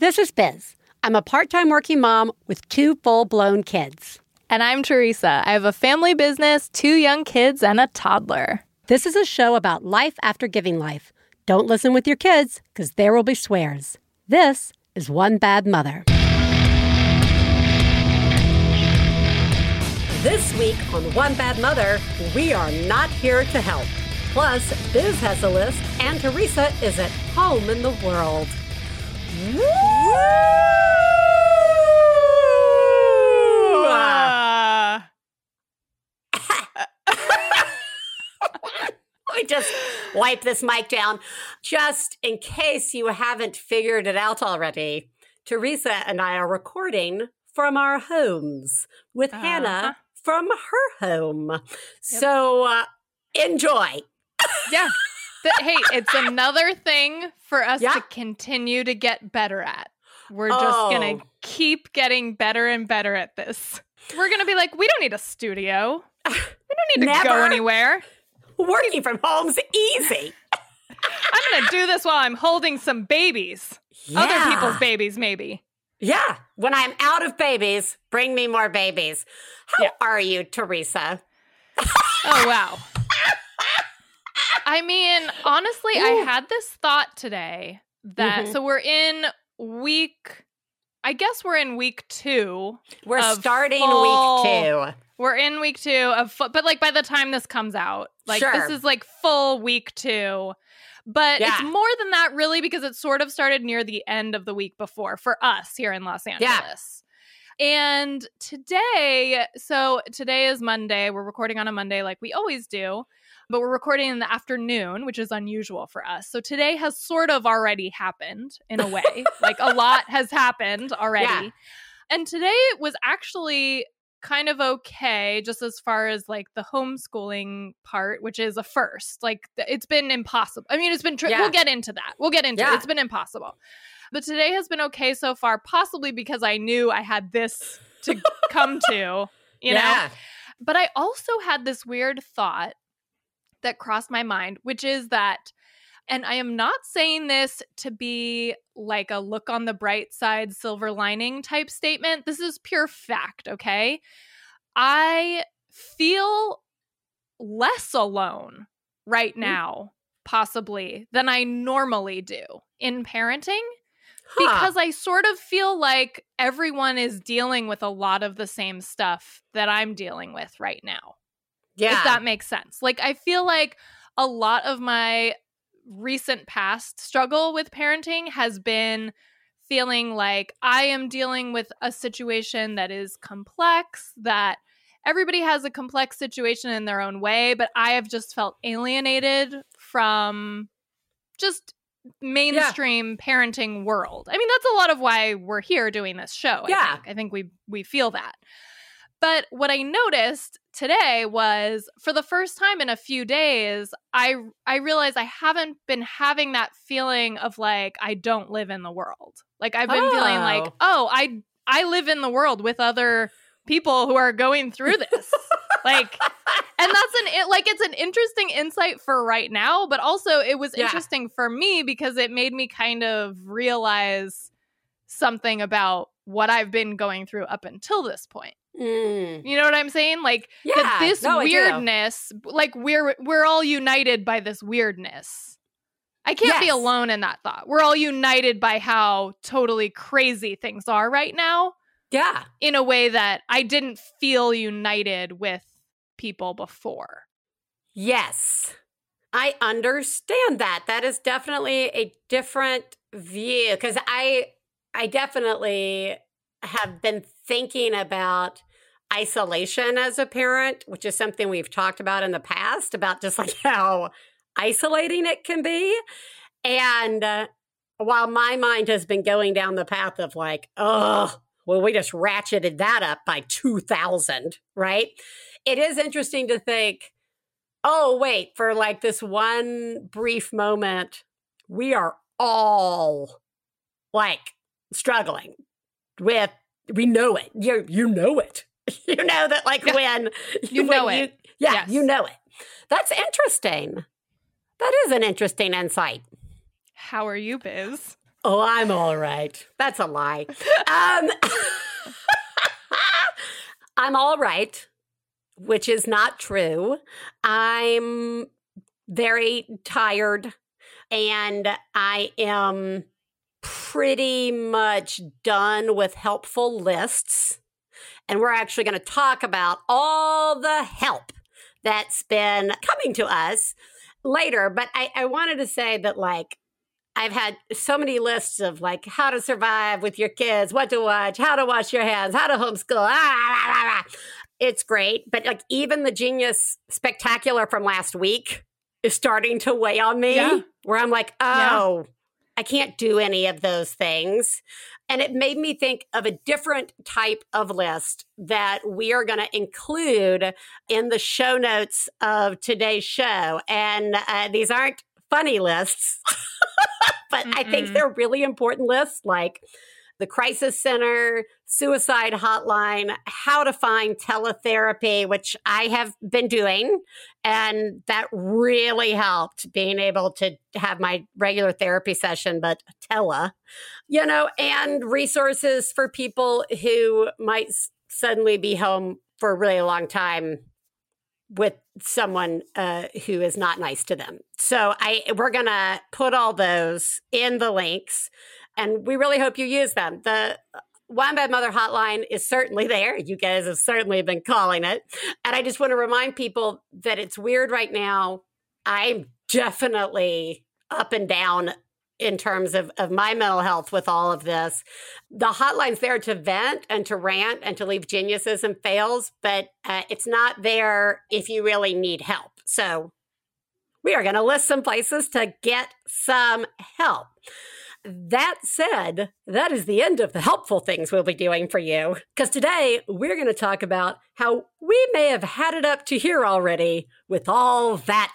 This is Biz. I'm a part time working mom with two full blown kids. And I'm Theresa. I have a family business, two young kids, and a toddler. This is a show about life after giving life. Don't listen with your kids, because there will be swears. This is One Bad Mother. This week on One Bad Mother, we are not here to help. Plus, Biz has a list, and Theresa is at home in the world. Uh, me just wipe this mic down. Just in case you haven't figured it out already, Theresa and I are recording from our homes with Uh-huh. Hannah from her home. So uh, enjoy. yeah. Hey, it's another thing for us Yeah. to continue to get better at. We're just going Oh. to keep getting better and better at this. We're going to be like, we don't need a studio. We don't need to go anywhere. Working from home's easy. I'm going to do this while I'm holding some babies. Other people's babies, maybe. Yeah. When I'm out of babies, bring me more babies. How Yeah. are you, Theresa? Oh, wow. I mean, honestly, I had this thought today that Mhm. so we're in week, I guess we're in week two. We're starting full- week two. We're in week two of, fu- but like by the time this comes out, like Sure. this is like full week two. But it's more than that, really, because it sort of started near the end of the week before for us here in Los Angeles. And today, so today is Monday. We're recording on a Monday like we always do, but we're recording in the afternoon, which is unusual for us. So today has sort of already happened in a way. like a lot has happened already. Yeah. And today was actually kind of okay just as far as like the homeschooling part which is a first like it's been impossible i mean it's been tri- Yeah. we'll get into that we'll get into Yeah. it it's been impossible but today has been okay so far possibly because i knew i had this to come to you know but I also had this weird thought that crossed my mind, which is that, and I am not saying this to be like a look on the bright side, silver lining type statement. This is pure fact, okay? I feel less alone right Mm. now, possibly, than I normally do in parenting Huh. because I sort of feel like everyone is dealing with a lot of the same stuff that I'm dealing with right now. Yeah. If that makes sense. Like I feel like a lot of my recent past struggle with parenting has been feeling like I am dealing with a situation that is complex that everybody has a complex situation in their own way, but I have just felt alienated from just mainstream parenting world. I mean, that's a lot of why we're here doing this show. I Yeah. think. I think we we feel that. But what I noticed today was for the first time in a few days, I I realized I haven't been having that feeling of like I don't live in the world. Like I've been feeling like, Oh. oh, I I live in the world with other people who are going through this. like and that's an it, like it's an interesting insight for right now but also it was Yeah. interesting for me because it made me kind of realize something about what i've been going through up until this point Mm. you know what i'm saying like Yeah. that this no, weirdness like we're we're all united by this weirdness i can't be alone in that thought we're all united by how totally crazy things are right now Yeah. in a way that i didn't feel united with people before Yes. I understand that. That is definitely a different view because I I definitely have been thinking about isolation as a parent, which is something we've talked about in the past about just like how isolating it can be. And uh, while my mind has been going down the path of like, oh, well, we just ratcheted that up by 2000, right? It is interesting to think, oh, wait, for like this one brief moment, we are all like struggling with, we know it. You, you know it. You know that, like, Yeah. when You know it. yeah, Yes. you know it. That's interesting. That is an interesting insight. How are you, Biz? Oh, I'm all right. That's a lie. Um, I'm all right, which is not true. I'm very tired and I am pretty much done with helpful lists. And we're actually going to talk about all the help that's been coming to us later. But I, I wanted to say that, like, I've had so many lists of like how to survive with your kids, what to watch, how to wash your hands, how to homeschool. Ah, ah, ah, ah. It's great. But like even the genius spectacular from last week is starting to weigh on me Yeah. where I'm like, oh, I can't do any of those things. And it made me think of a different type of list that we are going to include in the show notes of today's show. And uh, these aren't funny lists, but I think they're really important lists like the crisis center, suicide hotline, how to find teletherapy, which I have been doing. And that really helped being able to have my regular therapy session, but tele, you know, and resources for people who might suddenly be home for a really long time with someone uh, who is not nice to them. So I we're gonna put all those in the links, and we really hope you use them. The Bad Mother hotline is certainly there. You guys have certainly been calling it, and I just want to remind people that it's weird right now. I'm definitely up and down in terms of, of my mental health with all of this. The hotline's there to vent and to rant and to leave geniuses and fails, but uh, it's not there if you really need help. So we are going to list some places to get some help. That said, that is the end of the helpful things we'll be doing for you. Because today we're going to talk about how we may have had it up to here already with all that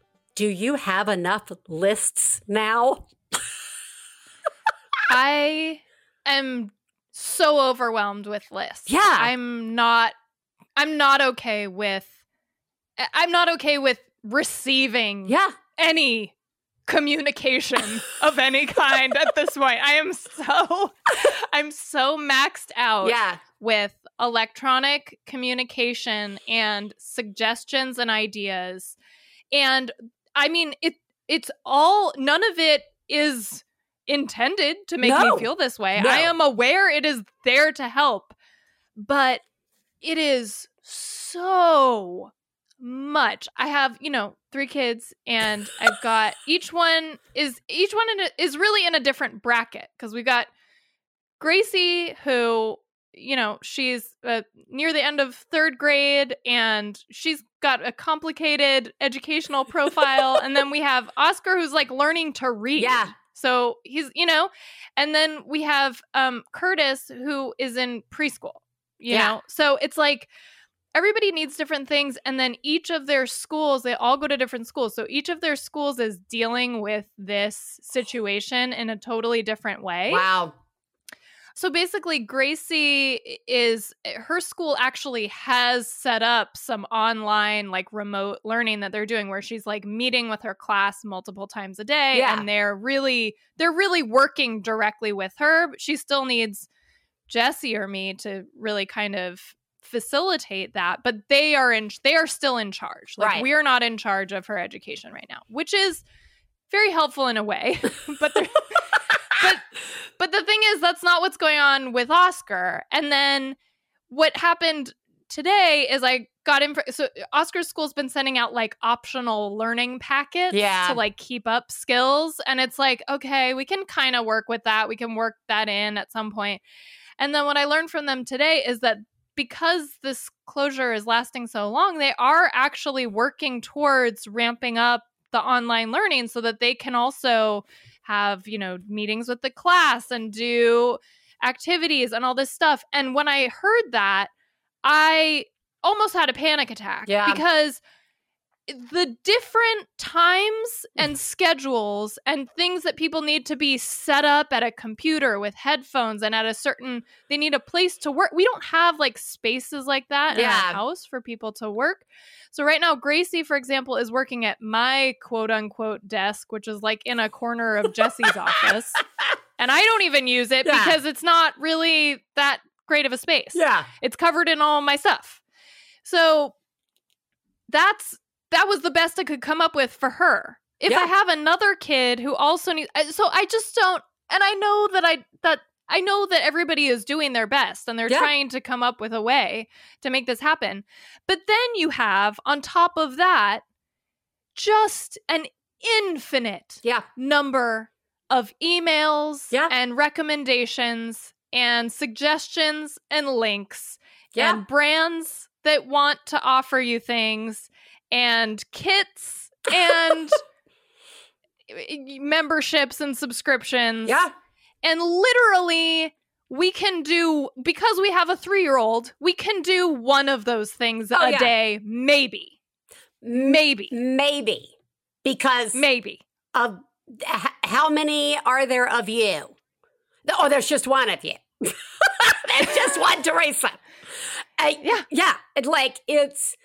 Do you have enough lists now? I am so overwhelmed with lists. Yeah. I'm not I'm not okay with I'm not okay with receiving Yeah. any communication of any kind at this point. I am so I'm so maxed out Yeah. with electronic communication and suggestions and ideas. And I mean it it's all none of it is intended to make No. me feel this way. No. I am aware it is there to help, but it is so much. I have, you know, three kids and I've got each one is each one in a, is really in a different bracket because we've got Gracie who you know she's uh, near the end of third grade and she's got a complicated educational profile and then we have oscar who's like learning to read Yeah. so he's you know and then we have um curtis who is in preschool you Yeah. know so it's like everybody needs different things and then each of their schools they all go to different schools so each of their schools is dealing with this situation in a totally different way Wow. So basically, Gracie is eh, her school actually has set up some online, like remote learning that they're doing where she's like meeting with her class multiple times a day. Yeah. And they're really, they're really working directly with her, but she still needs Jesse or me to really kind of facilitate that. But they are in, they are still in charge. Like Right. we're not in charge of her education right now, which is very helpful in a way. but but but the thing is that's not what's going on with Oscar. And then what happened today is I got in so uh, Oscar's school's been sending out like optional learning packets Yeah. to like keep up skills and it's like okay, we can kind of work with that. We can work that in at some point. And then what I learned from them today is that because this closure is lasting so long, they are actually working towards ramping up the online learning so that they can also have, you know, meetings with the class and do activities and all this stuff. And when I heard that, I almost had a panic attack Yeah. because the different times mm. and schedules and things that people need to be set up at a computer with headphones and at a certain they need a place to work we don't have like spaces like that in Yeah. our house for people to work so right now gracie for example is working at my quote unquote desk which is like in a corner of jesse's office and i don't even use it Yeah. because it's not really that great of a space Yeah. it's covered in all my stuff. So that's that was the best I could come up with for her. If Yeah. I have another kid who also needs so I just don't and I know that I that I know that everybody is doing their best and they're Yeah. trying to come up with a way to make this happen. But then you have on top of that just an infinite Yeah. number of emails Yeah. and recommendations and suggestions and links Yeah. and brands that want to offer you things and kits and memberships and subscriptions. Yeah. And literally, we can do, because we have a three year old, we can do one of those things Oh, a yeah. day, maybe. Maybe. Maybe. Because Maybe. of h- how many are there of you? Oh, there's just one of you. there's just one Theresa. I, Yeah. Yeah. It, like it's,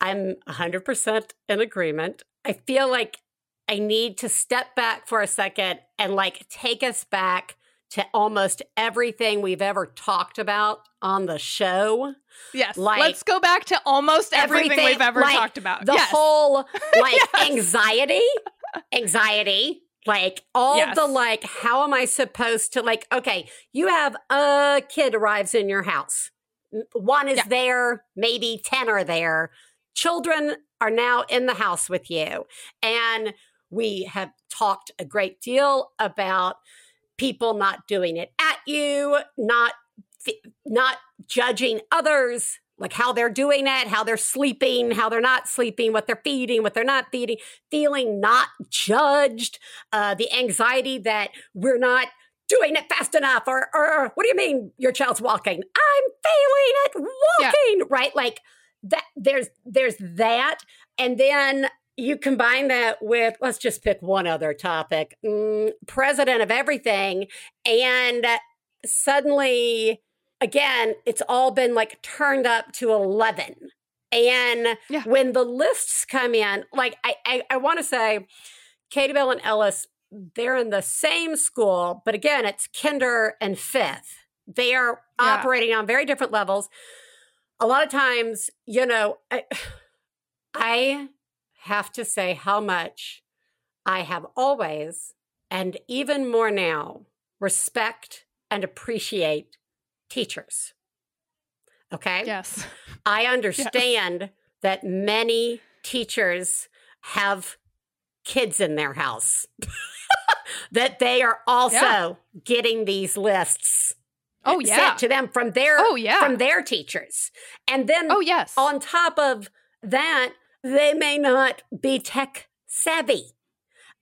I'm 100% in agreement. I feel like I need to step back for a second and like take us back to almost everything we've ever talked about on the show. Yes. Like- Let's go back to almost everything, Everything, we've ever like, talked about. The yes. whole like Yes. anxiety, anxiety, like all Yes. the like, how am I supposed to like, okay, you have a kid arrives in your house. One is Yeah. there, maybe 10 are there. Children are now in the house with you. And we have talked a great deal about people not doing it at you, not not judging others, like how they're doing it, how they're sleeping, how they're not sleeping, what they're feeding, what they're not feeding, feeling not judged, uh, the anxiety that we're not doing it fast enough, or, or what do you mean your child's walking? I'm failing at walking, right? Like that. There's there's that, and then you combine that with let's just pick one other topic, mm, president of everything, and suddenly again, it's all been like turned up to 11. And Yeah. when the lists come in, like I, I, I want to say, Katie Bell and Ellis, they're in the same school, but again, it's kinder and fifth. They are Yeah. operating on very different levels. A lot of times, you know, I, I have to say how much I have always, and even more now, respect and appreciate teachers. Okay. Yes. I understand that many teachers have kids in their house, that they are also Yeah. getting these lists Oh yeah. sent to them from their Oh yeah. from their teachers. And then oh yes. on top of that, they may not be tech savvy.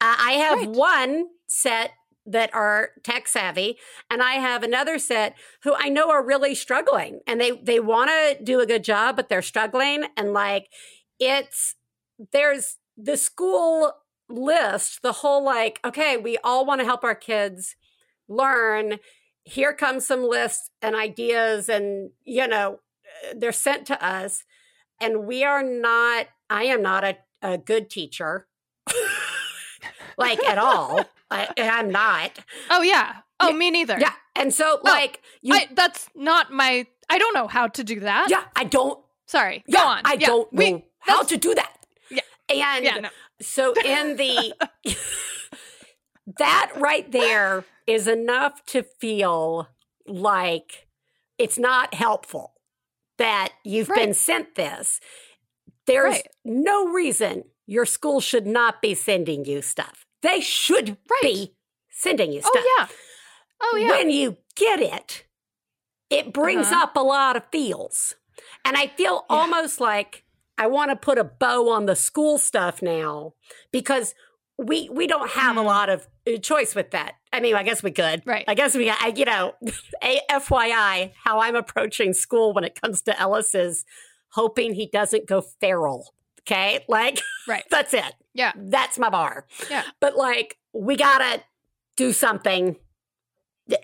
Uh, I have Right. one set that are tech savvy, and I have another set who I know are really struggling, and they they want to do a good job, but they're struggling, and like it's there's the school list, the whole like okay, we all want to help our kids learn. Here comes some lists and ideas, and you know they're sent to us and we are not i am not a, a good teacher like at all I, i'm not oh yeah. Oh Yeah. me neither. yeah and so No, like you I, that's not my. I don't know how to do that. yeah i don't Sorry. yeah Go on. i Yeah, don't we- know how to do that Yeah. and Yeah. No. so in the that right there is enough to feel like it's not helpful that you've been sent this there's Right. no reason your school should not be sending you stuff they should Right. be sending you stuff Oh yeah. Oh yeah. when you get it, it brings Uh-huh. up a lot of feels. And I feel Yeah. almost like I want to put a bow on the school stuff now because we we don't have a Mm. lot of uh, choice with that. I mean, I guess we could. Right. I guess we, I, you know, a FYI, how I'm approaching school when it comes to Ellis is hoping he doesn't go feral. Okay. Like, Right. that's it. Yeah. That's my bar. Yeah. But like, we got to do something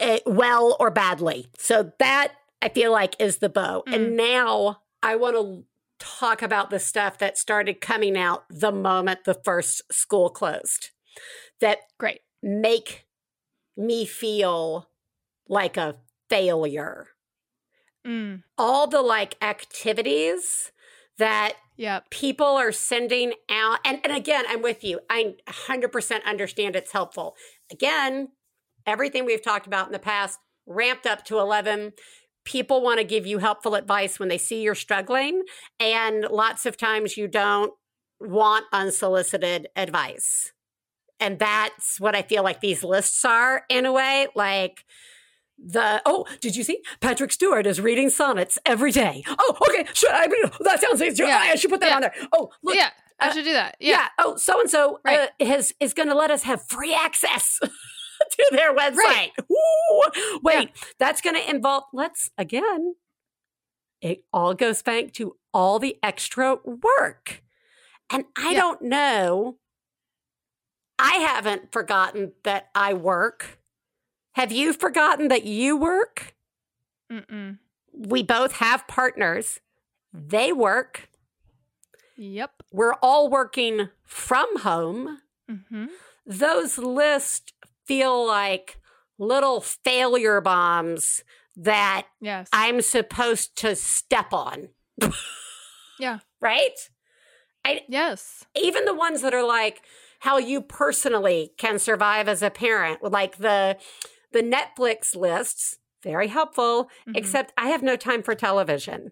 uh, well or badly. So that I feel like is the bow. Mm. And now I want to talk about the stuff that started coming out the moment the first school closed that Great. make me feel like a failure. Mm. All the like activities that Yep. people are sending out and, and again i'm with you i 100% understand it's helpful again everything we've talked about in the past ramped up to 11 people want to give you helpful advice when they see you're struggling and lots of times you don't want unsolicited advice and that's what i feel like these lists are in a way like the oh did you see patrick stewart is reading sonnets every day oh okay should i that sounds Yeah. i should put that Yeah. on there oh look yeah. I uh, should do that. yeah. Yeah. Oh, so and so is going to let us have free access to their website. Right. Woo! Wait, that's going to involve. Let's again. It all goes back to all the extra work, and I Yeah. don't know. I haven't forgotten that I work. Have you forgotten that you work? Mm-mm. We both have partners. They work. Yep. We're all working from home. Mm-hmm. those lists feel like little failure bombs that Yes. I'm supposed to step on. Yeah. Right? I, yes. Even the ones that are like how you personally can survive as a parent, like the the Netflix lists, very helpful, Mhm. except I have no time for television.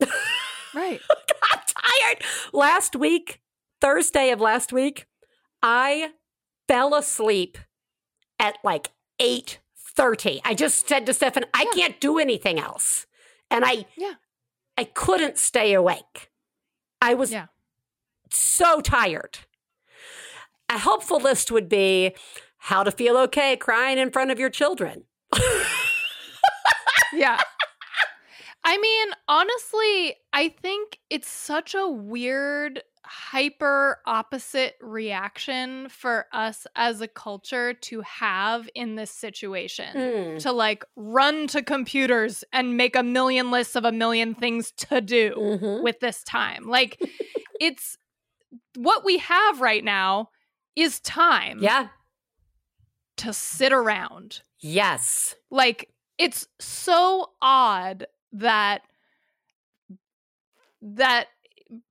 Right. I'm tired. Last week, Thursday of last week, I fell asleep at like 8:30. I just said to Stefan, I Yeah. can't do anything else. And I Yeah. I couldn't stay awake. I was Yeah. so tired. A helpful list would be how to feel okay crying in front of your children. yeah. I mean, honestly, I think it's such a weird, hyper opposite reaction for us as a culture to have in this situation. Mm. To like run to computers and make a million lists of a million things to do Mhm. with this time. Like, it's what we have right now is time Yeah. to sit around Yes. like it's so odd that that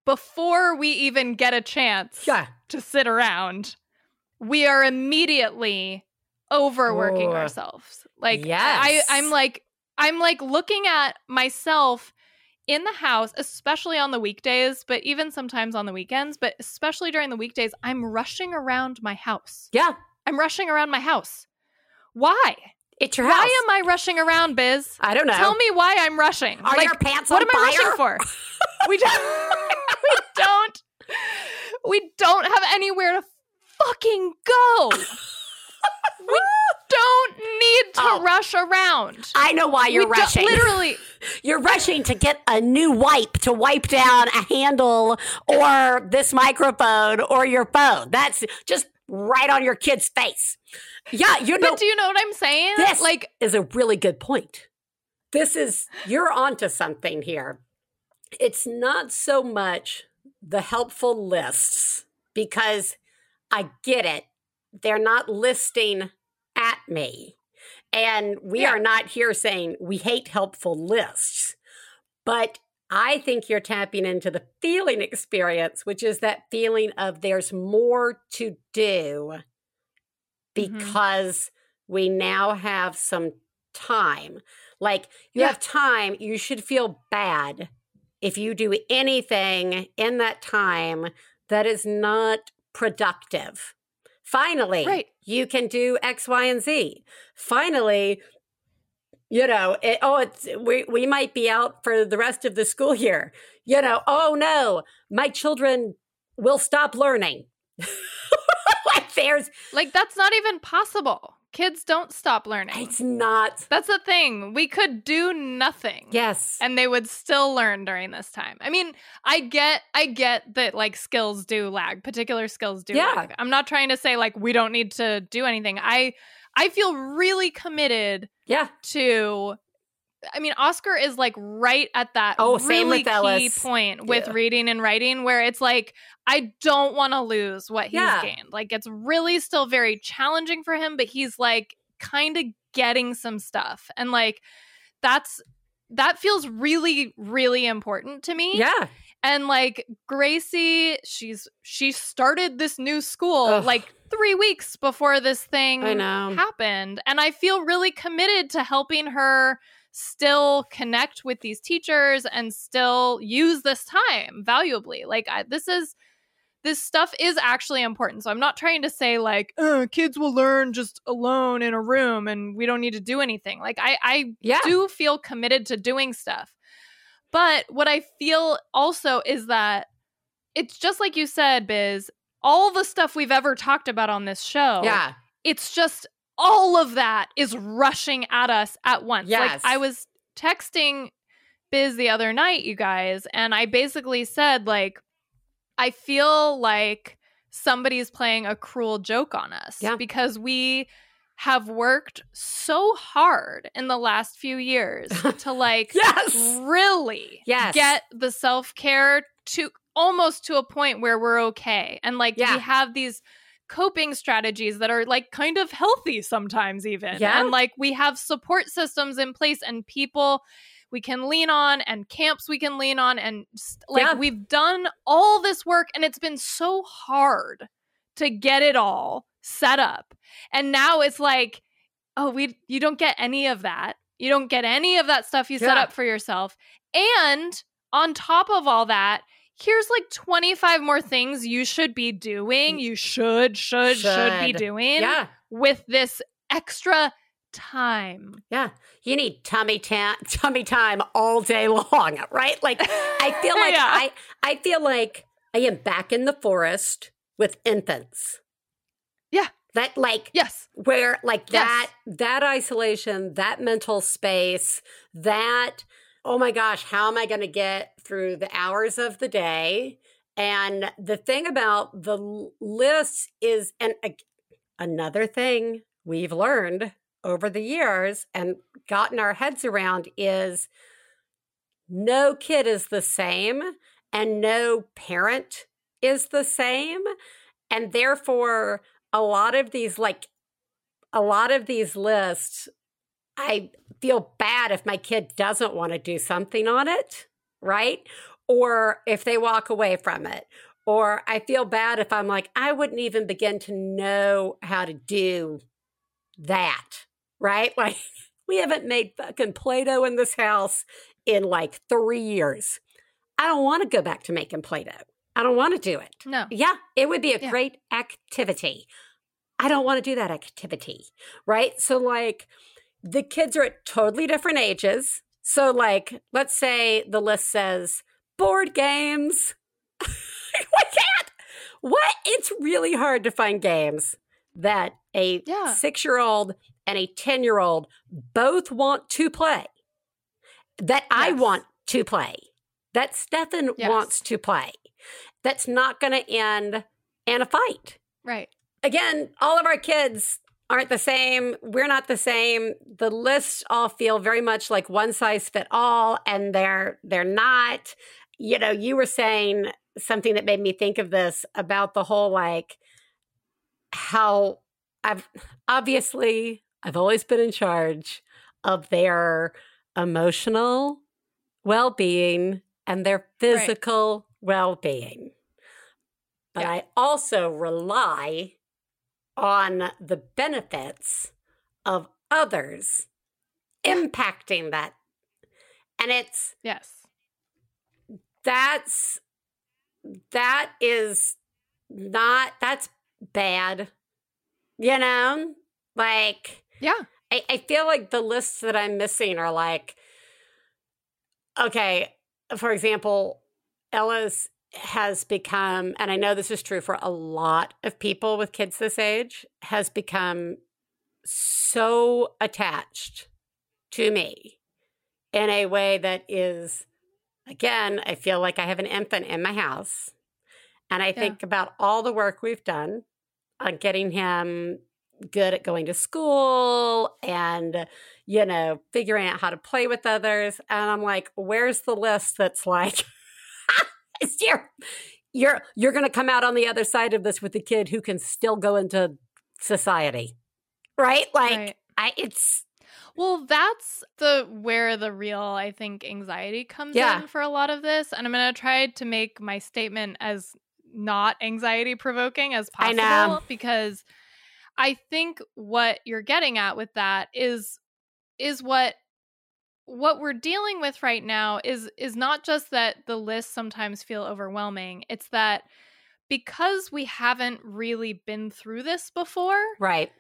before we even get a chance Yeah. to sit around we are immediately overworking Oh, ourselves like yes. i i'm like i'm like looking at myself in the house especially on the weekdays but even sometimes on the weekends but especially during the weekdays i'm rushing around my house Yeah. i'm rushing around my house why It's your house. why am I rushing around, Biz? I don't know. Tell me why I'm rushing. Are like, your pants on what am I rushing for? we don't. We don't. Have anywhere to fucking go. we don't need to Oh. rush around. I know why you're We rushing. literally. You're rushing to get a new wipe to wipe down a handle or this microphone or your phone. That's just right on your kid's face. Yeah, you know, But do you know what I'm saying? this like, is a really good point. This is, you're onto something here. It's not so much the helpful lists because I get it. They're not listing at me. And we Yeah. are not here saying we hate helpful lists. But I think you're tapping into the feeling experience, which is that feeling of there's more to do Mhm. because we now have some time. Like you Yeah. have time, you should feel bad if you do anything in that time that is not productive. Finally, Right. you can do X, Y, and Z. Finally, you know, it, oh, it's we we might be out for the rest of the school year. You know, oh no, my children will stop learning. like there's like that's not even possible. Kids don't stop learning. It's not. That's the thing. We could do nothing. Yes. And they would still learn during this time. I mean, I get I get that like skills do lag. Particular skills do Yeah. lag. I'm not trying to say like we don't need to do anything. I I feel really committed yeah. to I mean, Oscar is like right at that Oh, really key Ellis. point with Yeah. reading and writing where it's like, I don't want to lose what he's Yeah. gained. Like, it's really still very challenging for him, but he's like kind of getting some stuff. And like, that's that feels really, really important to me. Yeah. And like Gracie, she's she started this new school Ugh. like three weeks before this thing happened. And I feel really committed to helping her still connect with these teachers and still use this time valuably. Like I, this is this stuff is actually important. So I'm not trying to say like kids will learn just alone in a room and we don't need to do anything. Like I I Yeah. do feel committed to doing stuff. But what I feel also is that it's just like you said, Biz, all the stuff we've ever talked about on this show Yeah. it's just all of that is rushing at us at once. Yes. Like I was texting Biz the other night, you guys, and I basically said like I feel like somebody's playing a cruel joke on us Yeah. because we have worked so hard in the last few years to like Yes. really Yes. get the self-care to almost to a point where we're okay and like Yeah. we have these coping strategies that are like kind of healthy sometimes even. Yeah. and like we have support systems in place and people we can lean on and camps we can lean on and s- like Yeah. we've done all this work and it's been so hard to get it all set up. And now it's like oh we you don't get any of that. You don't get any of that stuff you set up for yourself. And on top of all that here's like 25 more things you should be doing mm. you should should should, be doing Yeah. with this extra time Yeah. You need tummy ta- tummy time all day long, right? Like I feel like Yeah. I I feel like I am back in the forest with infants. Yeah. That like yes where like Yes. that that isolation, that mental space, that oh my gosh, how am I going to get through the hours of the day? And the thing about the lists is and ag- another thing we've learned over the years and gotten our heads around is no kid is the same and no parent is the same and therefore a lot of these like a lot of these lists i feel bad if my kid doesn't want to do something on it right? Or if they walk away from it. Or i feel bad if i'm like i wouldn't even begin to know how to do that right? Like we haven't made fucking play-doh in this house in like three years. I don't want to go back to making play-doh. I don't want to do it. No. Yeah, it would be a Yeah. great activity. I don't want to do that activity, right? So, like, the kids are at totally different ages. So, like, let's say the list says board games. we can't. What? It's really hard to find games that a Yeah. six year old and a 10 year old both want to play, that I want to play, that Stefan Yes. wants to play, that's not going to end in a fight. right Again, all of our kids aren't the same. We're not the same. The lists all feel very much like one size fit all, and they're they're not. You know, you were saying something that made me think of this about the whole like how I've obviously I've always been in charge of their emotional well-being and their physical well-being. But Yeah. I also rely on the benefits of others impacting that. And it's yes that's that is not that's bad. You know? Like yeah I, I feel like the lists that I'm missing are like, okay, for example, Ellis has become, and I know this is true for a lot of people with kids this age, has become so attached to me in a way that is, again, I feel like I have an infant in my house. And I think about all the work we've done on getting him good at going to school and, you know, figuring out how to play with others. And I'm like, where's the list that's like, you're, you're, you're going to come out on the other side of this with a kid who can still go into society, right? Like, right. I, it's, well, that's the where the real I think anxiety comes yeah. in for a lot of this, and I'm going to try to make my statement as not anxiety provoking as possible I because I think what you're getting at with that is is what what we're dealing with right now is is not just that the lists sometimes feel overwhelming it's that because we haven't really been through this before right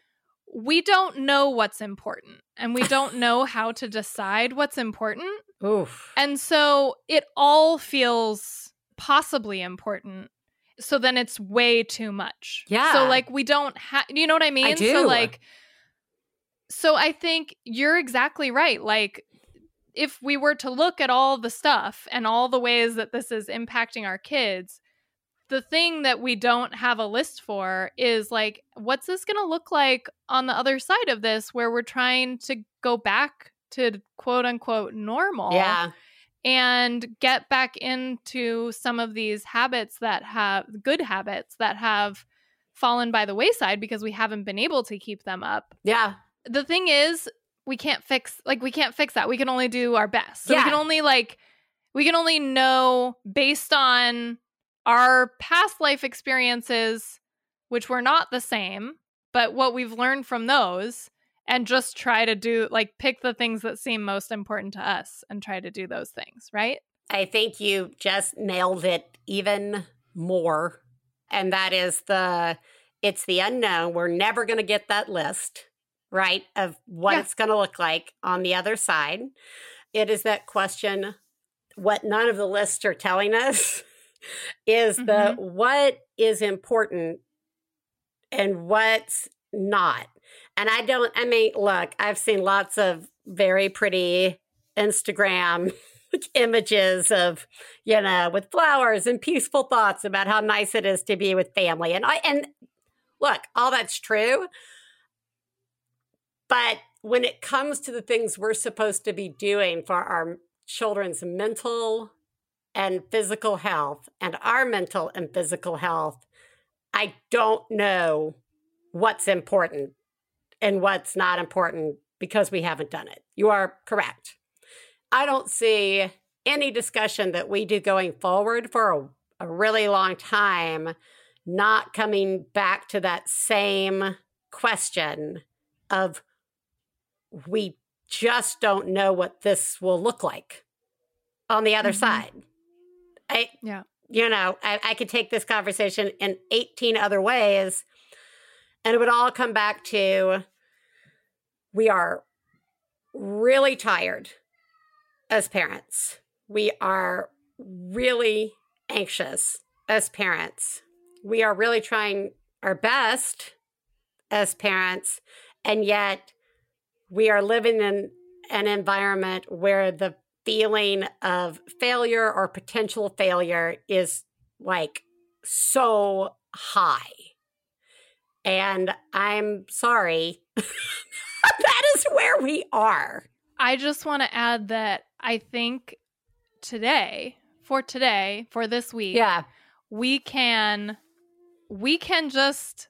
we don't know what's important and we don't know how to decide what's important Oof. and so it all feels possibly important so then it's way too much. Yeah. So like we don't have you know what I mean? I do. So like so I think you're exactly right. Like if we were to look at all the stuff and all the ways that this is impacting our kids, the thing that we don't have a list for is like what's this going to look like on the other side of this where we're trying to go back to quote unquote normal. Yeah and get back into some of these habits that have good habits that have fallen by the wayside because we haven't been able to keep them up. Yeah. The thing is, we can't fix like we can't fix that. We can only do our best. So yeah. we can only like we can only know based on our past life experiences which were not the same, but what we've learned from those and just try to do like pick the things that seem most important to us and try to do those things, right? I think you just nailed it even more. And that is the it's the unknown. We're never going to get that list, right, of what yeah. it's going to look like on the other side. It is that question what none of the lists are telling us is mm-hmm. the what is important and what's not and I don't, I mean, look, I've seen lots of very pretty Instagram images of, you know, with flowers and peaceful thoughts about how nice it is to be with family. And I, and look, all that's true. But when it comes to the things we're supposed to be doing for our children's mental and physical health and our mental and physical health, I don't know what's important and what's not important because we haven't done it. You are correct. I don't see any discussion that we do going forward for a, a really long time not coming back to that same question of we just don't know what this will look like on the other mm-hmm. side. I, yeah. You know, I, I could take this conversation in 18 other ways and it would all come back to we are really tired as parents. We are really anxious as parents. We are really trying our best as parents, and yet we are living in an environment where the feeling of failure or potential failure is like so high. And I'm sorry. that is where we are. I just want to add that I think today, for today, for this week, yeah, we can we can just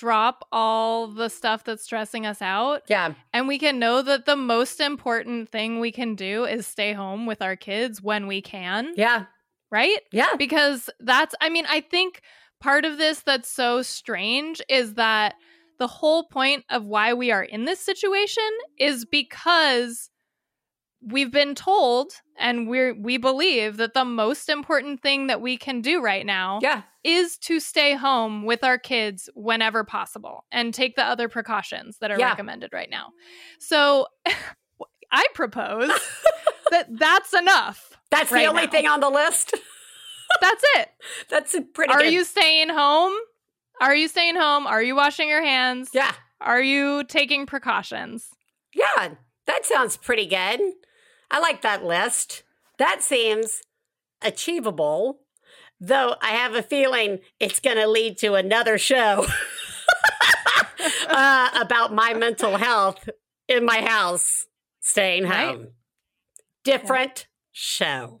drop all the stuff that's stressing us out. Yeah. And we can know that the most important thing we can do is stay home with our kids when we can. Yeah. Right? Yeah. Because that's I mean, I think part of this that's so strange is that the whole point of why we are in this situation is because we've been told and we we believe that the most important thing that we can do right now yeah. is to stay home with our kids whenever possible and take the other precautions that are yeah. recommended right now. So I propose that that's enough. That's right the only now. thing on the list. That's it. That's pretty. Are good. you staying home? Are you staying home? Are you washing your hands? Yeah. Are you taking precautions? Yeah, that sounds pretty good. I like that list. That seems achievable, though I have a feeling it's going to lead to another show uh, about my mental health in my house, staying home. Right. Different yeah. show.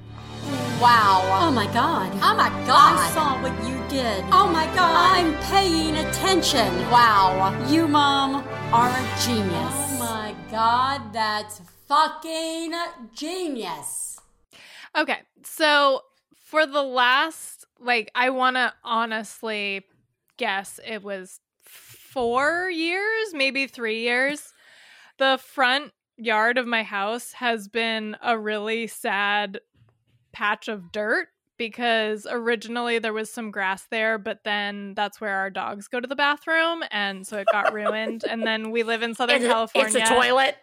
Wow. Oh my God. Oh my God. I saw what you did. Oh my God. I'm paying attention. Wow. You, Mom, are a genius. Oh my God. That's fucking genius. Okay. So for the last, like, I want to honestly guess it was four years, maybe three years. The front yard of my house has been a really sad patch of dirt because originally there was some grass there, but then that's where our dogs go to the bathroom, and so it got ruined. And then we live in Southern it's, California. It's a toilet.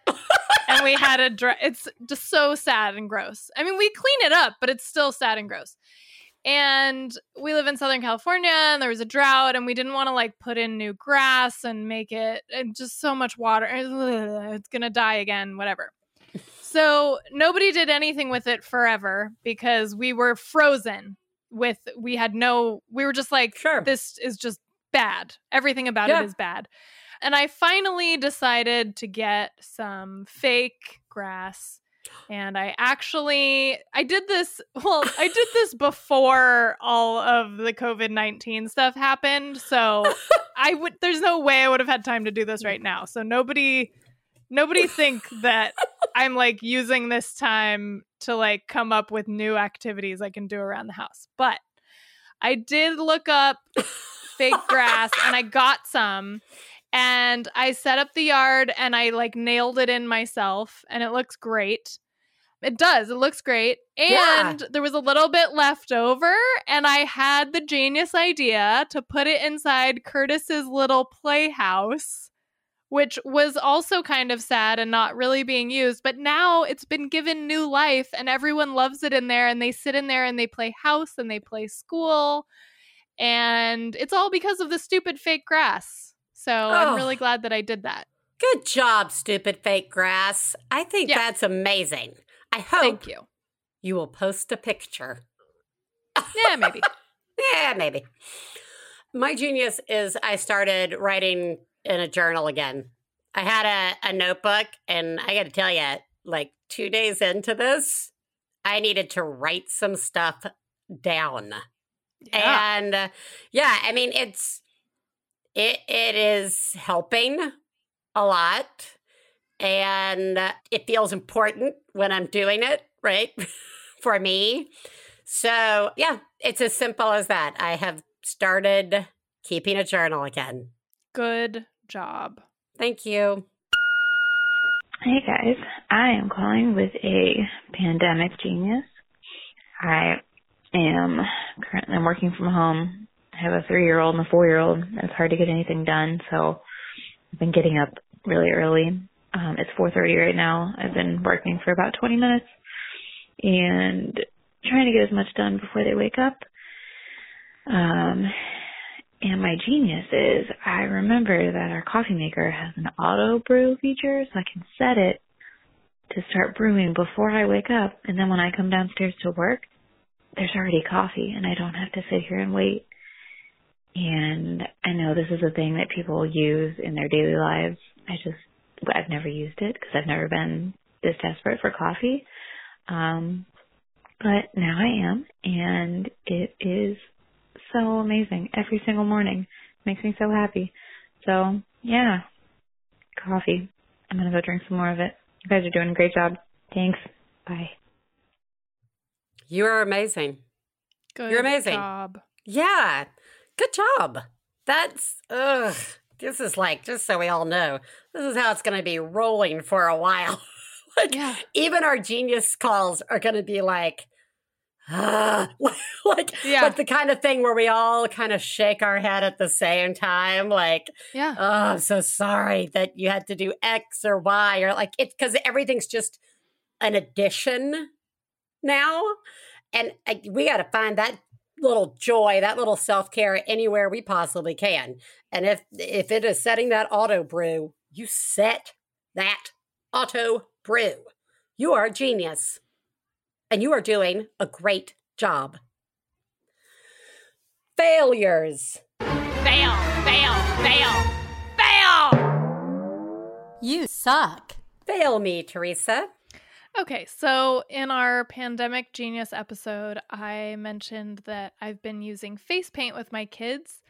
and we had a dry. It's just so sad and gross. I mean, we clean it up, but it's still sad and gross. And we live in Southern California, and there was a drought, and we didn't want to like put in new grass and make it and just so much water. It's gonna die again, whatever. So nobody did anything with it forever because we were frozen with we had no we were just like sure. this is just bad. Everything about yeah. it is bad. And I finally decided to get some fake grass and I actually I did this well I did this before all of the COVID-19 stuff happened so I would there's no way I would have had time to do this right now so nobody nobody think that I'm like using this time to like come up with new activities I can do around the house. But I did look up fake grass and I got some and I set up the yard and I like nailed it in myself and it looks great. It does. It looks great. And yeah. there was a little bit left over and I had the genius idea to put it inside Curtis's little playhouse which was also kind of sad and not really being used. But now it's been given new life and everyone loves it in there and they sit in there and they play house and they play school. And it's all because of the stupid fake grass. So oh. I'm really glad that I did that. Good job, stupid fake grass. I think yeah. that's amazing. I hope Thank you. you will post a picture. Yeah, maybe. yeah, maybe. My genius is I started writing in a journal again. I had a, a notebook, and I got to tell you, like two days into this, I needed to write some stuff down. Yeah. And uh, yeah, I mean, it's it it is helping a lot, and uh, it feels important when I'm doing it, right? For me. So, yeah, it's as simple as that. I have started keeping a journal again. Good job. Thank you. Hey guys, I am calling with a pandemic genius. I am currently I'm working from home. I have a three year old and a four year old. It's hard to get anything done, so I've been getting up really early. Um, it's 4:30 right now. I've been working for about 20 minutes and trying to get as much done before they wake up. Um, and my genius is I remember that our coffee maker has an auto brew feature, so I can set it to start brewing before I wake up. And then when I come downstairs to work, there's already coffee and I don't have to sit here and wait. And I know this is a thing that people use in their daily lives. I just, I've never used it because I've never been this desperate for coffee. Um, but now I am and it is so amazing every single morning. Makes me so happy. So, yeah. Coffee. I'm going to go drink some more of it. You guys are doing a great job. Thanks. Bye. You are amazing. Good You're amazing. job. Yeah. Good job. That's ugh. This is like just so we all know. This is how it's going to be rolling for a while. like Yeah. even our genius calls are going to be like ah, like Yeah. like the kind of thing where we all kind of shake our head at the same time like Yeah. oh i'm so sorry that you had to do x or y or like it's because everything's just an addition now and uh, we got to find that little joy that little self-care anywhere we possibly can and if if it is setting that auto brew you set that auto brew you are a genius and you are doing a great job failures Fail, fail, fail, fail. You suck. fail me theresa Okay, so in our pandemic genius episode, I mentioned that I've been using face paint with my kids.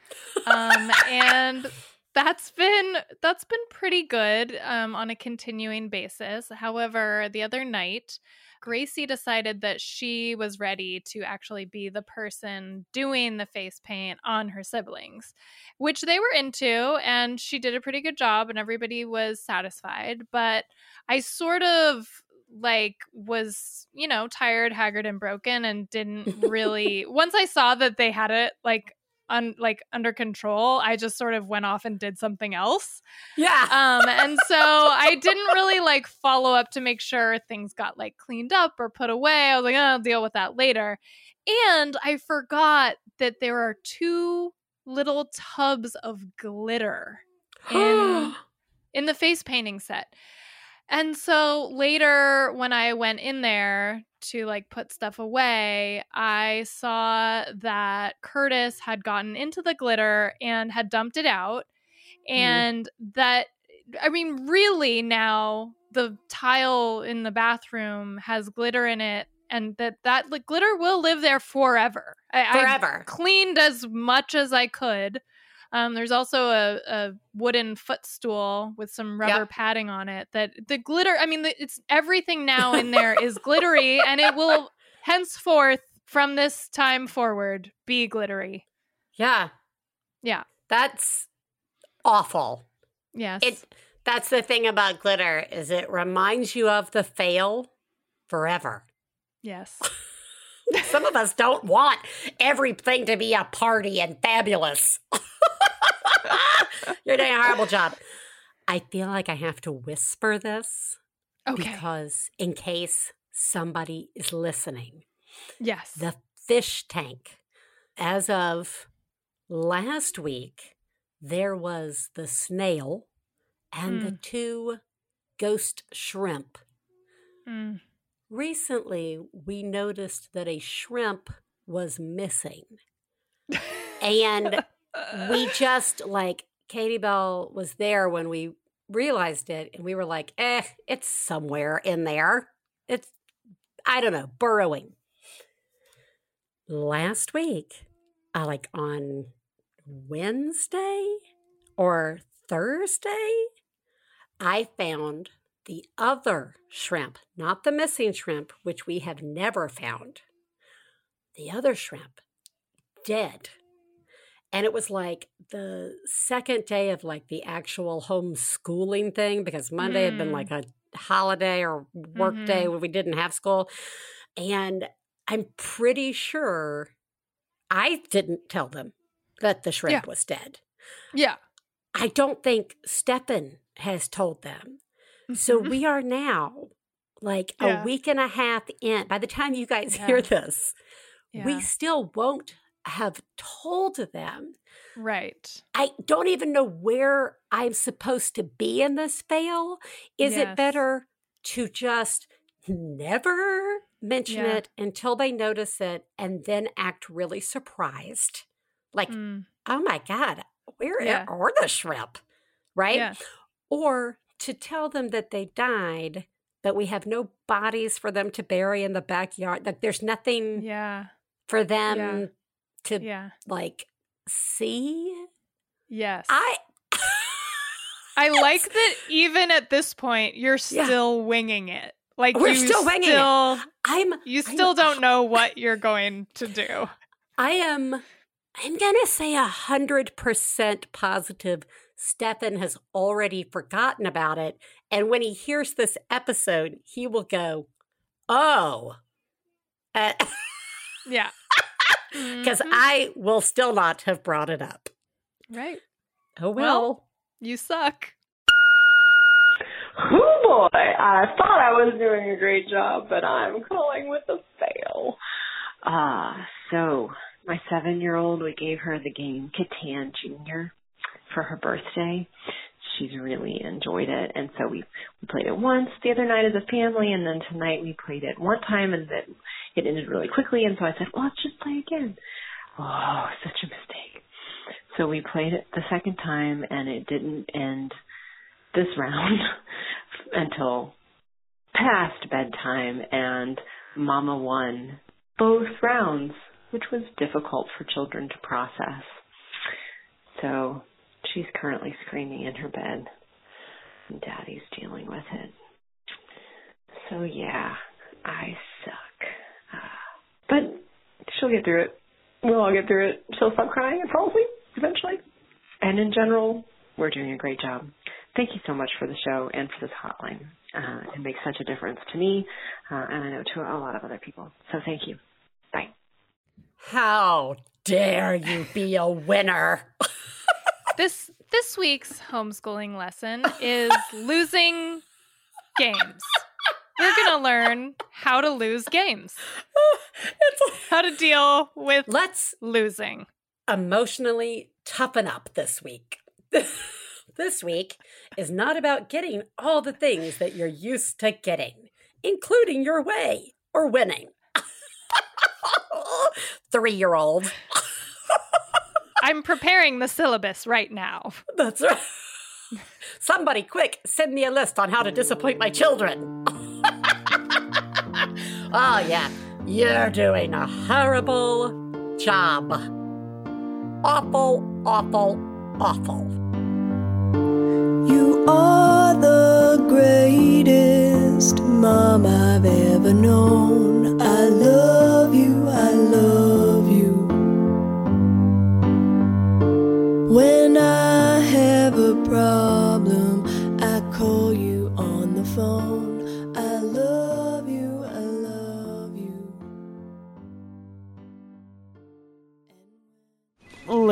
Um, and that's been that's been pretty good um, on a continuing basis. However, the other night, Gracie decided that she was ready to actually be the person doing the face paint on her siblings, which they were into, and she did a pretty good job, and everybody was satisfied. But I sort of like was you know tired haggard and broken and didn't really once i saw that they had it like un, like under control i just sort of went off and did something else. Yeah. Um and so i didn't really like follow up to make sure things got like cleaned up or put away. I was like oh, i'll deal with that later. And i forgot that there are two little tubs of glitter in in the face painting set. And so later when I went in there to like put stuff away, I saw that Curtis had gotten into the glitter and had dumped it out mm. and that I mean really now the tile in the bathroom has glitter in it and that that like, glitter will live there forever. I, I forever cleaned as much as I could. Um, there's also a, a wooden footstool with some rubber padding on it. That the glitter, I mean, the, it's everything now in there is glittery, and it will henceforth from this time forward be glittery. yeah Yeah. that's awful Yes. it that's the thing about glitter is it reminds you of the fail forever yes. some of us don't want everything to be a party and fabulous you're doing a horrible job i feel like i have to whisper this Okay. because in case somebody is listening yes. the fish tank. As of last week, there was the snail and the two ghost shrimp. Mm. Recently, we noticed that a shrimp was missing. And we just like Katie Bell was there when we realized it, and we were like, eh, it's somewhere in there. It's, I don't know, burrowing. Last week, uh, like on Wednesday or Thursday, I found the other shrimp, not the missing shrimp, which we have never found. The other shrimp, dead. And it was like the second day of like the actual homeschooling thing because Monday had been Mm. like a holiday or work Mhm. day when we didn't have school. And I'm pretty sure I didn't tell them that the shrimp was dead. Yeah. I don't think Stefan has told them. So Mhm. we are now like Yeah. a week and a half in. By the time you guys hear this, yeah. we still won't have told them. right. I don't even know where I'm supposed to be in this fail. Is Yes. it better to just never mention Yeah. it until they notice it and then act really surprised? Like, Mm. oh my God, where Yeah. are the shrimp? Right? Yeah. Or to tell them that they died, but we have no bodies for them to bury in the backyard. Like, there's nothing Yeah. for them Yeah. To Yeah. like see. Yes. I I like that even at this point, you're Yeah. still winging it. Like We're still winging it. still, I'm You I'm- still don't know what you're going to do. I am I'm gonna say a hundred percent positive Stefan has already forgotten about it. And when he hears this episode, he will go, Oh. Yeah. Because Mhm. I will still not have brought it up. right. Oh Well. You suck. Oh boy, I thought I was doing a great job, but I'm calling with a fail. Ah, so my seven year old, we gave her the game Catan Junior for her birthday. She's really enjoyed it, and so we we played it once the other night as a family, and then tonight we played it one time, and then it ended really quickly, and so I said, well, let's just play again. Oh, such a mistake. So we played it the second time, and it didn't end this round until past bedtime and mama won both rounds which was difficult for children to process so she's currently screaming in her bed and daddy's dealing with it so yeah i suck uh, but she'll get through it we'll all get through it she'll stop crying and fall asleep eventually and in general we're doing a great job thank you so much for the show and for this hotline. Uh, it makes such a difference to me, uh, and I know to a lot of other people. So thank you. Bye. How dare you be a winner? This this week's homeschooling lesson is losing games. We're going to learn how to lose games. How to deal with Let's losing. emotionally toughen up this week. this week is not about getting all the things that you're used to getting, including your way or winning. Three year old. I'm preparing the syllabus right now. That's right. Somebody, quick, send me a list on how to disappoint my children. oh, yeah. You're doing a horrible job. Awful, awful, awful. You are the greatest mom I've ever known.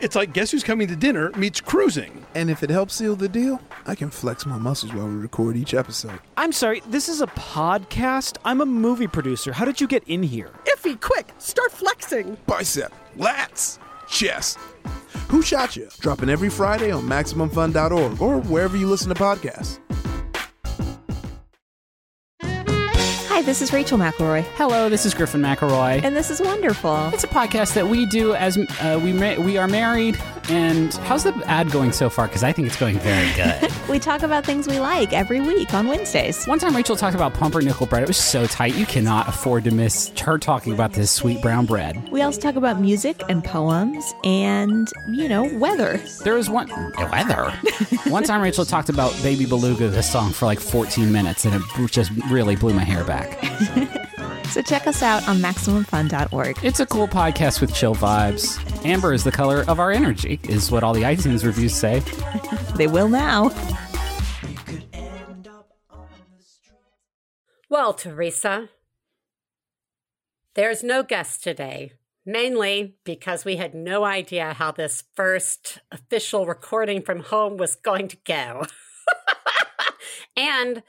It's like Guess Who's Coming to Dinner meets cruising. And if it helps seal the deal, I can flex my muscles while we record each episode. I'm sorry, this is a podcast? I'm a movie producer. How did you get in here? Ify, quick, start flexing. Bicep, lats, chest. Who Shot You? Dropping every Friday on MaximumFun.org or wherever you listen to podcasts. Hi, this is Rachel McElroy. Hello, this is Griffin McElroy. And this is wonderful. It's a podcast that we do as uh, we ma- we are married. And how's the ad going so far? Because I think it's going very good. we talk about things we like every week on Wednesdays. One time, Rachel talked about pumpernickel bread. It was so tight, you cannot afford to miss her talking about this sweet brown bread. We also talk about music and poems and, you know, weather. There was one weather. one time, Rachel talked about Baby Beluga, the song, for like 14 minutes, and it just really blew my hair back. So check us out on MaximumFun.org. It's a cool podcast with chill vibes. Amber is the color of our energy, is what all the iTunes reviews say. they will now. Well, Theresa, there's no guest today, mainly because we had no idea how this first official recording from home was going to go. and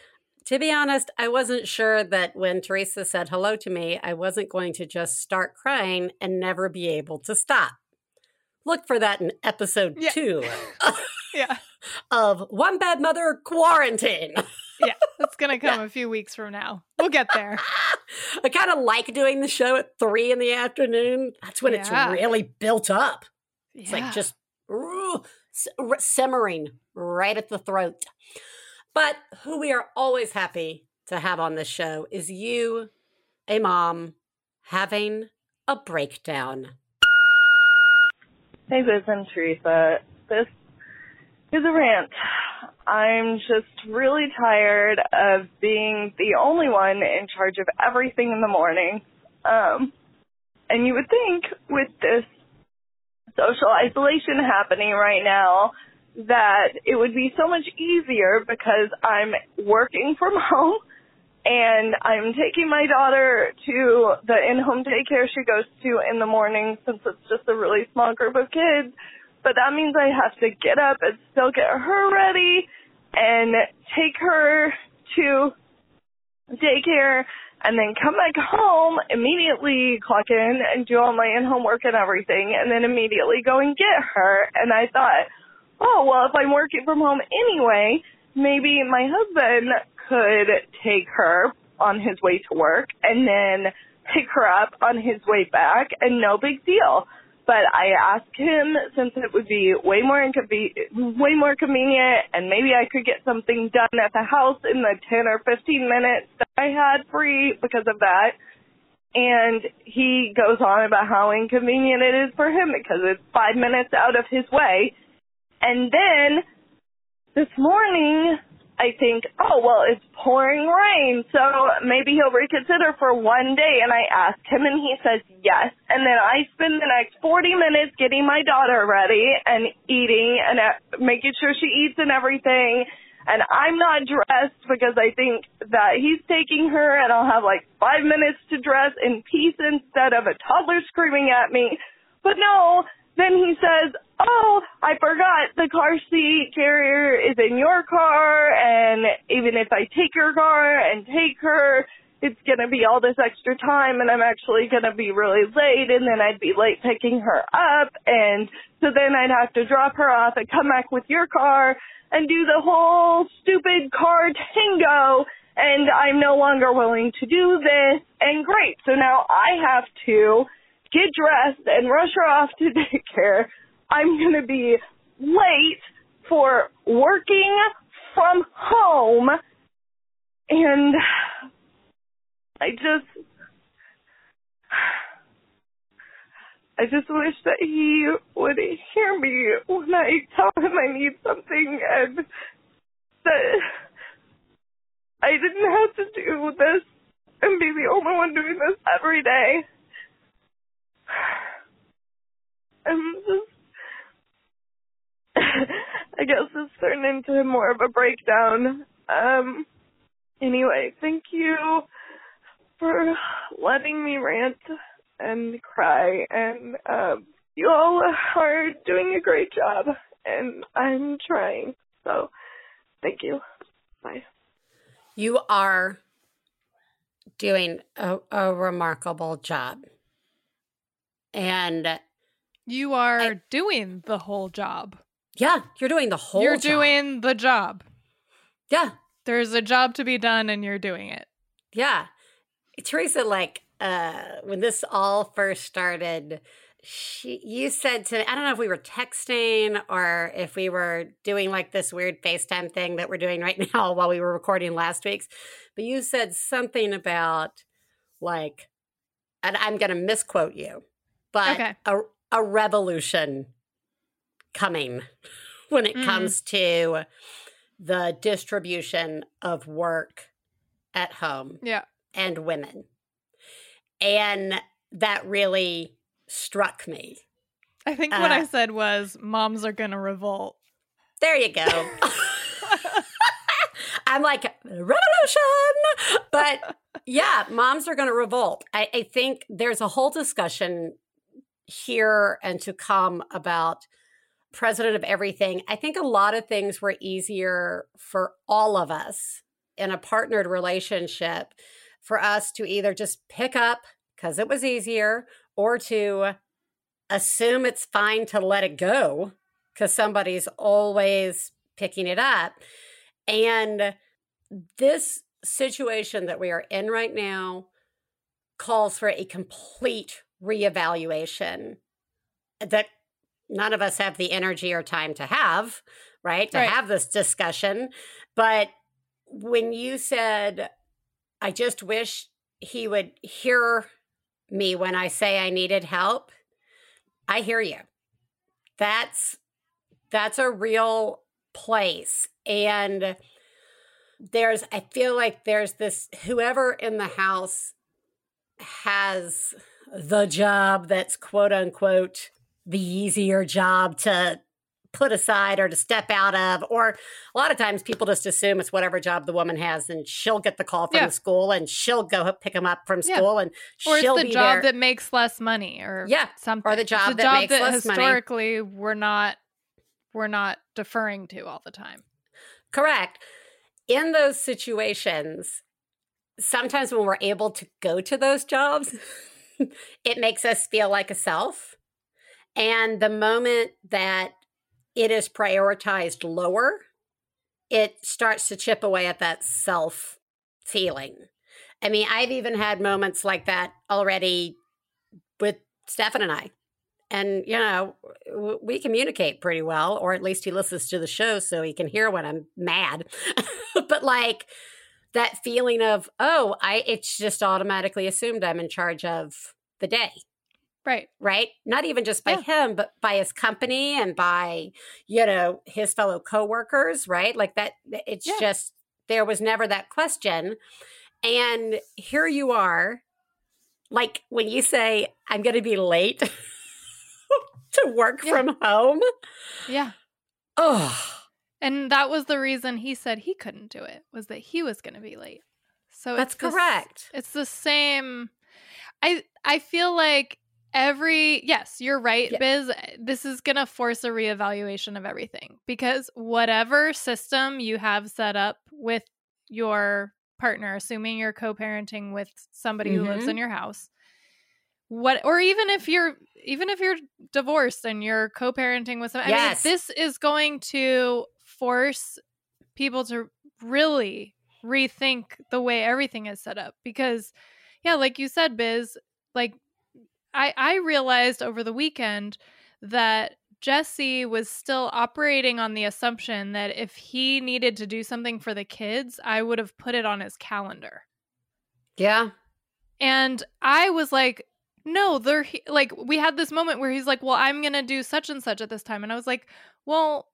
to be honest, I wasn't sure that when Theresa said hello to me, I wasn't going to just start crying and never be able to stop. Look for that in episode Yeah. two. Yeah. of one bad mother quarantine. yeah, that's gonna come a few weeks from now. We'll get there. I kind of like doing the show at three in the afternoon. That's when Yeah. it's really built up. It's like just ooh, simmering right at the throat. But who we are always happy to have on this show is you, a mom, having a breakdown. Hey, Biz and Theresa. This is a rant. I'm just really tired of being the only one in charge of everything in the morning. Um, and you would think with this social isolation happening right now that it would be so much easier because I'm working from home and I'm taking my daughter to the in-home daycare she goes to in the morning since it's just a really small group of kids. But that means I have to get up and still get her ready and take her to daycare and then come back home, immediately clock in and do all my in-home work and everything and then immediately go and get her. And I thought, oh, well, if I'm working from home anyway, maybe my husband could take her on his way to work and then pick her up on his way back and no big deal. But I asked him since it would be way more inconve- way more convenient and maybe I could get something done at the house in the 10 or 15 minutes that I had free because of that. And he goes on about how inconvenient it is for him because it's five minutes out of his way. And then this morning, I think, oh, well, it's pouring rain, so maybe he'll reconsider for one day. And I asked him, and he says yes. And then I spend the next 40 minutes getting my daughter ready and eating and uh, making sure she eats and everything. And I'm not dressed because I think that he's taking her, and I'll have like five minutes to dress in peace instead of a toddler screaming at me. But no, then he says, Oh, I forgot the car seat carrier is in your car, and even if I take your car and take her, it's gonna be all this extra time, and I'm actually gonna be really late, and then I'd be late picking her up, and so then I'd have to drop her off and come back with your car and do the whole stupid car tango, and I'm no longer willing to do this, and great, so now I have to get dressed and rush her off to daycare. I'm going to be late for working from home. And I just, I just wish that he would hear me when I tell him I need something and that I didn't have to do this and be the only one doing this every day. I'm just, I guess it's turned into more of a breakdown. Um, anyway, thank you for letting me rant and cry, and um, you all are doing a great job, and I'm trying. So, thank you. Bye. You are doing a, a remarkable job. And You are doing the whole job. yeah, you're doing the whole You're job. doing the job. Yeah. There's a job to be done and you're doing it. Yeah. Theresa, like, uh, when this all first started, she, you said to me, I don't know if we were texting or if we were doing like this weird FaceTime thing that we're doing right now while we were recording last week's, but you said something about like, and I'm going to misquote you, but Okay. a, a revolution coming when it Mm. comes to the distribution of work at home Yeah. and women. And that really struck me. I think what I Uh, said was moms are going to revolt. There you go. I'm like, revolution. But yeah, moms are going to revolt. I, I think there's a whole discussion here and to come about president of everything. I think a lot of things were easier for all of us in a partnered relationship for us to either just pick up because it was easier or to assume it's fine to let it go because somebody's always picking it up. And this situation that we are in right now calls for a complete reevaluation that none of us have the energy or time to have, right? To Right. have this discussion. But when you said, I just wish he would hear me when I say I needed help, I hear you. That's that's a real place. And there's I feel like there's this whoever in the house has the job that's quote unquote the easier job to put aside or to step out of or a lot of times people just assume it's whatever job the woman has and she'll get the call from Yeah. the school and she'll go pick them up from Yeah. school and or she'll it's the job there. that makes less money or Yeah, something or the job a that job makes that less money. historically we're not we're not deferring to all the time Correct. In those situations, sometimes when we're able to go to those jobs, it makes us feel like a self. And the moment that it is prioritized lower, it starts to chip away at that self feeling. I mean, I've even had moments like that already with Stefan and I. And, you know, we communicate pretty well, or at least he listens to the show so he can hear when I'm mad. but like that feeling of, oh, I it's just automatically assumed I'm in charge of the day. Right. Right? Not even just by him, but by his company and by, you know, his fellow coworkers, right? Like that it's Yeah. just there was never that question. And here you are, like when you say, I'm gonna be late to work from home. yeah Oh, and that was the reason he said he couldn't do it was that he was going to be late so That's it's correct. it's the same i i feel like every yes you're right biz this is going to force a reevaluation of everything because whatever system you have set up with your partner assuming you're co-parenting with somebody who lives Mhm. in your house what or even if you're even if you're divorced and you're co-parenting with someone Yes. I mean, this is going to force people to really rethink the way everything is set up because yeah like you said biz like i i realized over the weekend that jesse was still operating on the assumption that if he needed to do something for the kids i would have put it on his calendar yeah. and I was like, no, they're he-. like, we had this moment where he's like, well, I'm going to do such and such at this time. And I was like, well,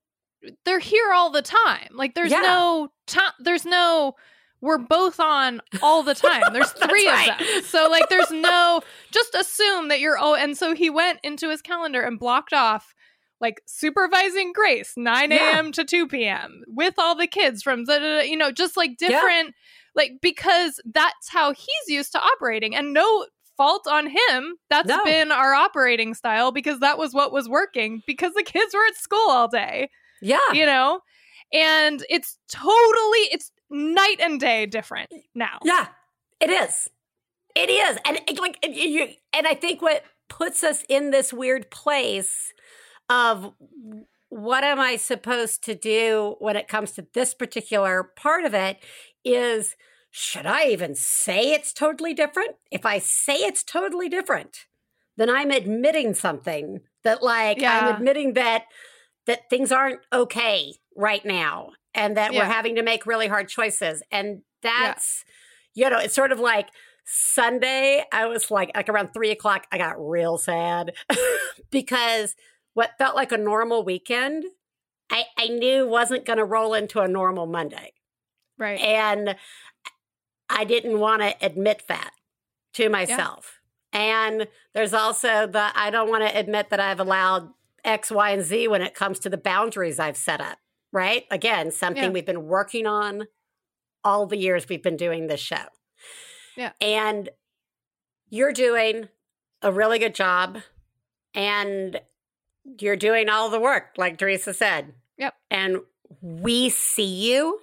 they're here all the time. Like, there's Yeah. no time, there's no, we're both on all the time. There's three right. of them. So, like, there's no, just assume that you're, oh, and so he went into his calendar and blocked off like supervising Grace, 9 Yeah. a.m. to 2 p.m. with all the kids from, da, you know, just like different, like, because that's how he's used to operating. And no fault on him. That's No. been our operating style because that was what was working because the kids were at school all day, Yeah. you know? And it's totally, it's night and day different now. Yeah, it is. It is, and it- like and you, and I think what puts us in this weird place of what am I supposed to do when it comes to this particular part of it is should I even say it's totally different? If I say it's totally different, then I'm admitting something that like Yeah. I'm admitting that that things aren't okay right now and that we're having to make really hard choices. And that's you know it's sort of like sunday i was like like around three o'clock i got real sad because what felt like a normal weekend i i knew wasn't going to roll into a normal monday. Right. and i didn't want to admit that to myself. And there's also the i don't want to admit that i've allowed x y and z when it comes to the boundaries i've set up right again something Yeah. we've been working on all the years we've been doing this show Yeah. and you're doing a really good job and you're doing all the work like theresa said Yep. and we see you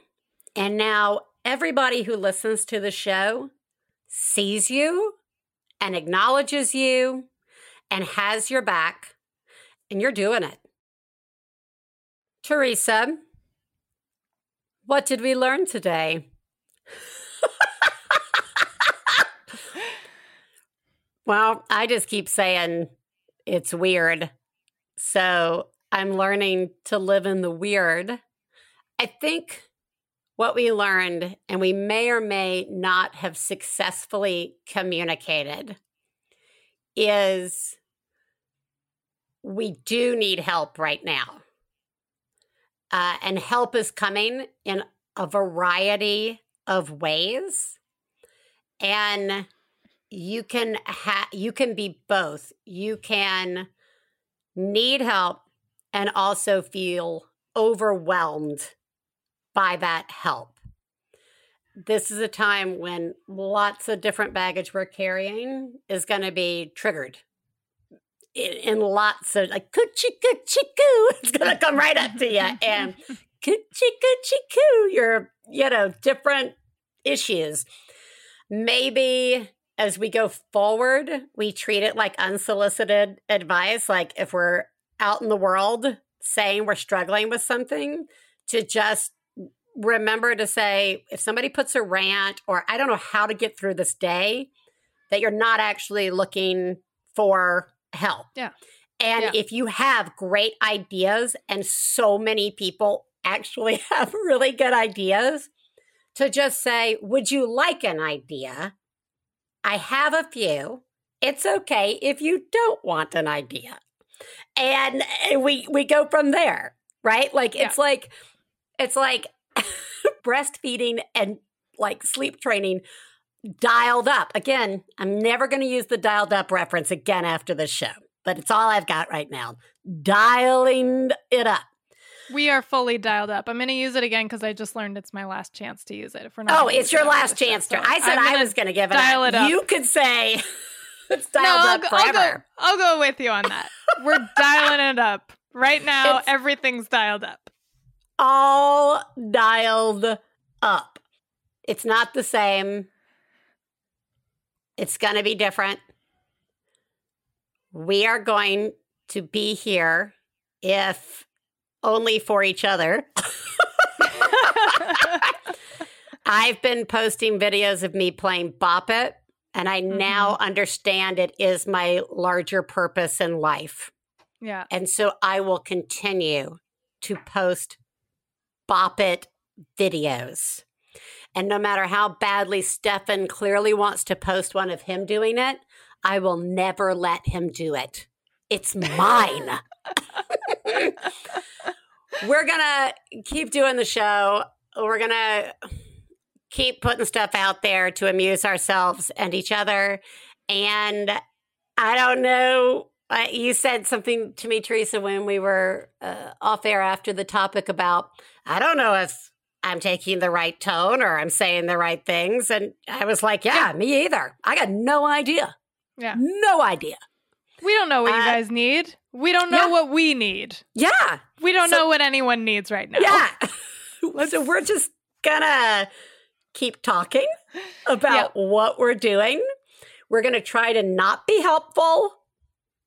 and now everybody who listens to the show sees you and acknowledges you and has your back and you're doing it theresa What did we learn today? well, I just keep saying it's weird. So I'm learning to live in the weird. I think what we learned, and we may or may not have successfully communicated, is we do need help right now. Uh, and help is coming in a variety of ways. And you can ha- you can be both. You can need help and also feel overwhelmed by that help. This is a time when lots of different baggage we're carrying is going to be triggered in, lots of like coochie coochie coo. It's to come right up to you and coochie coochie coo. Your you know different issues. Maybe as we go forward, we treat it like unsolicited advice. Like if we're out in the world saying we're struggling with something, to just remember to say if somebody puts a rant or I don't know how to get through this day, that you're not actually looking for help. Yeah. And Yeah. if you have great ideas, and so many people actually have really good ideas, to just say, Would you like an idea? I have a few. It's okay if you don't want an idea. And uh, we we go from there, right? Like it's like it's like breastfeeding and like sleep training dialed up. Again, I'm never going to use the dialed up reference again after the show, but it's all I've got right now. Dialing it up. We are fully dialed up. I'm going to use it again because I just learned it's my last chance to use it. If we're not Oh, it's your it last the show. chance to. So I said I was going to give it dial up. it up. You could say it's dialed no, I'll up go, I'll forever. go. I'll go with you on that. We're dialing it up right now. It's- everything's dialed up. all dialed up. It's not the same. It's going to be different. We are going to be here if only for each other. I've been posting videos of me playing Bop It, and I now mm-hmm. understand it is my larger purpose in life. Yeah. And so I will continue to post Bop It videos. And no matter how badly Stefan clearly wants to post one of him doing it, I will never let him do it. It's mine. We're going to keep doing the show. We're going to keep putting stuff out there to amuse ourselves and each other. And I don't know. Uh, you said something to me, Theresa, when we were uh, off air after the topic about, I don't know if I'm taking the right tone or I'm saying the right things. And I was like, yeah, me either. I got no idea. Yeah. No idea. We don't know what you Uh, guys need. We don't know yeah. what we need. Yeah. We don't So- know what anyone needs right now. Yeah. so we're just gonna keep talking about what we're doing. We're gonna try to not be helpful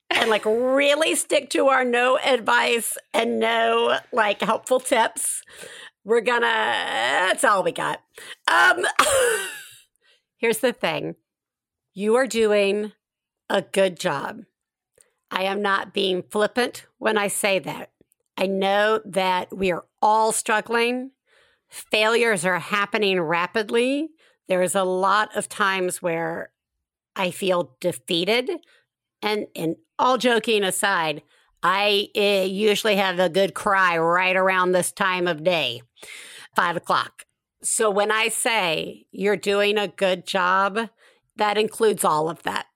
and like really stick to our no advice and no like helpful tips. We're gonna that's all we got. Um here's the thing. You are doing a good job. I am not being flippant when I say that. I know that we are all struggling. Failures are happening rapidly. There's a lot of times where I feel defeated. And, and all joking aside, I uh, usually have a good cry right around this time of day, five o'clock. So when I say you're doing a good job, that includes all of that.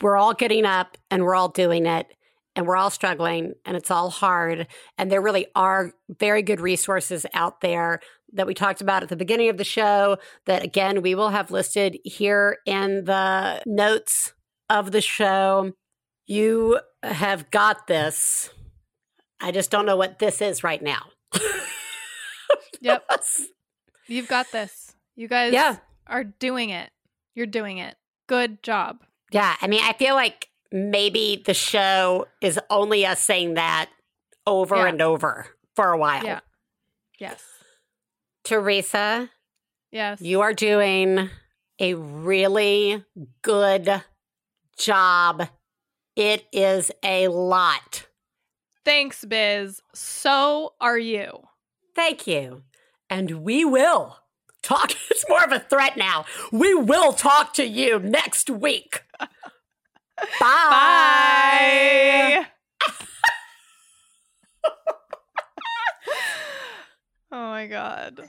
We're all getting up and we're all doing it and we're all struggling and it's all hard. And there really are very good resources out there that we talked about at the beginning of the show that, again, we will have listed here in the notes of the show. You have got this. I just don't know what this is right now. Yep. You've got this. You guys Yeah. are doing it. You're doing it. Good job. Yeah. I mean, I feel like maybe the show is only us saying that over Yeah. and over for a while. Yeah. Yes. Theresa, Yes. you are doing a really good job. It is a lot. Thanks, Biz. So are you. Thank you. And we will talk. It's more of a threat now. We will talk to you next week. Bye. Bye. oh my god.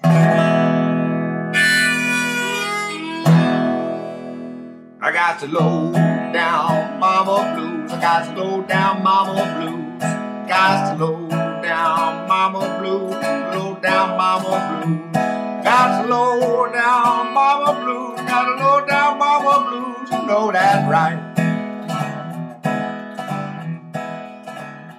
I got to low down mama blues. I got to low down mama blues. Got to low down mama blues. Low down mama blues. Got to low down mama blues. Got to low down mama blues. You know that right.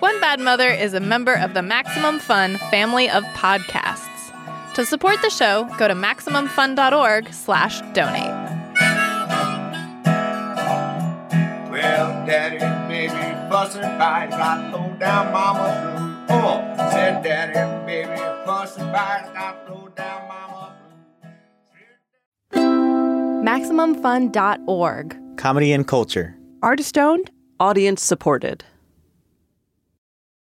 One Bad Mother is a member of the Maximum Fun family of podcasts. To support the show, go to MaximumFun.org slash donate. Well, daddy, baby, fussing fight, got low down mama blues. Oh, said daddy, baby, fussing fight, got low down mama MaximumFun.org. Comedy and culture. Artist owned. Audience supported.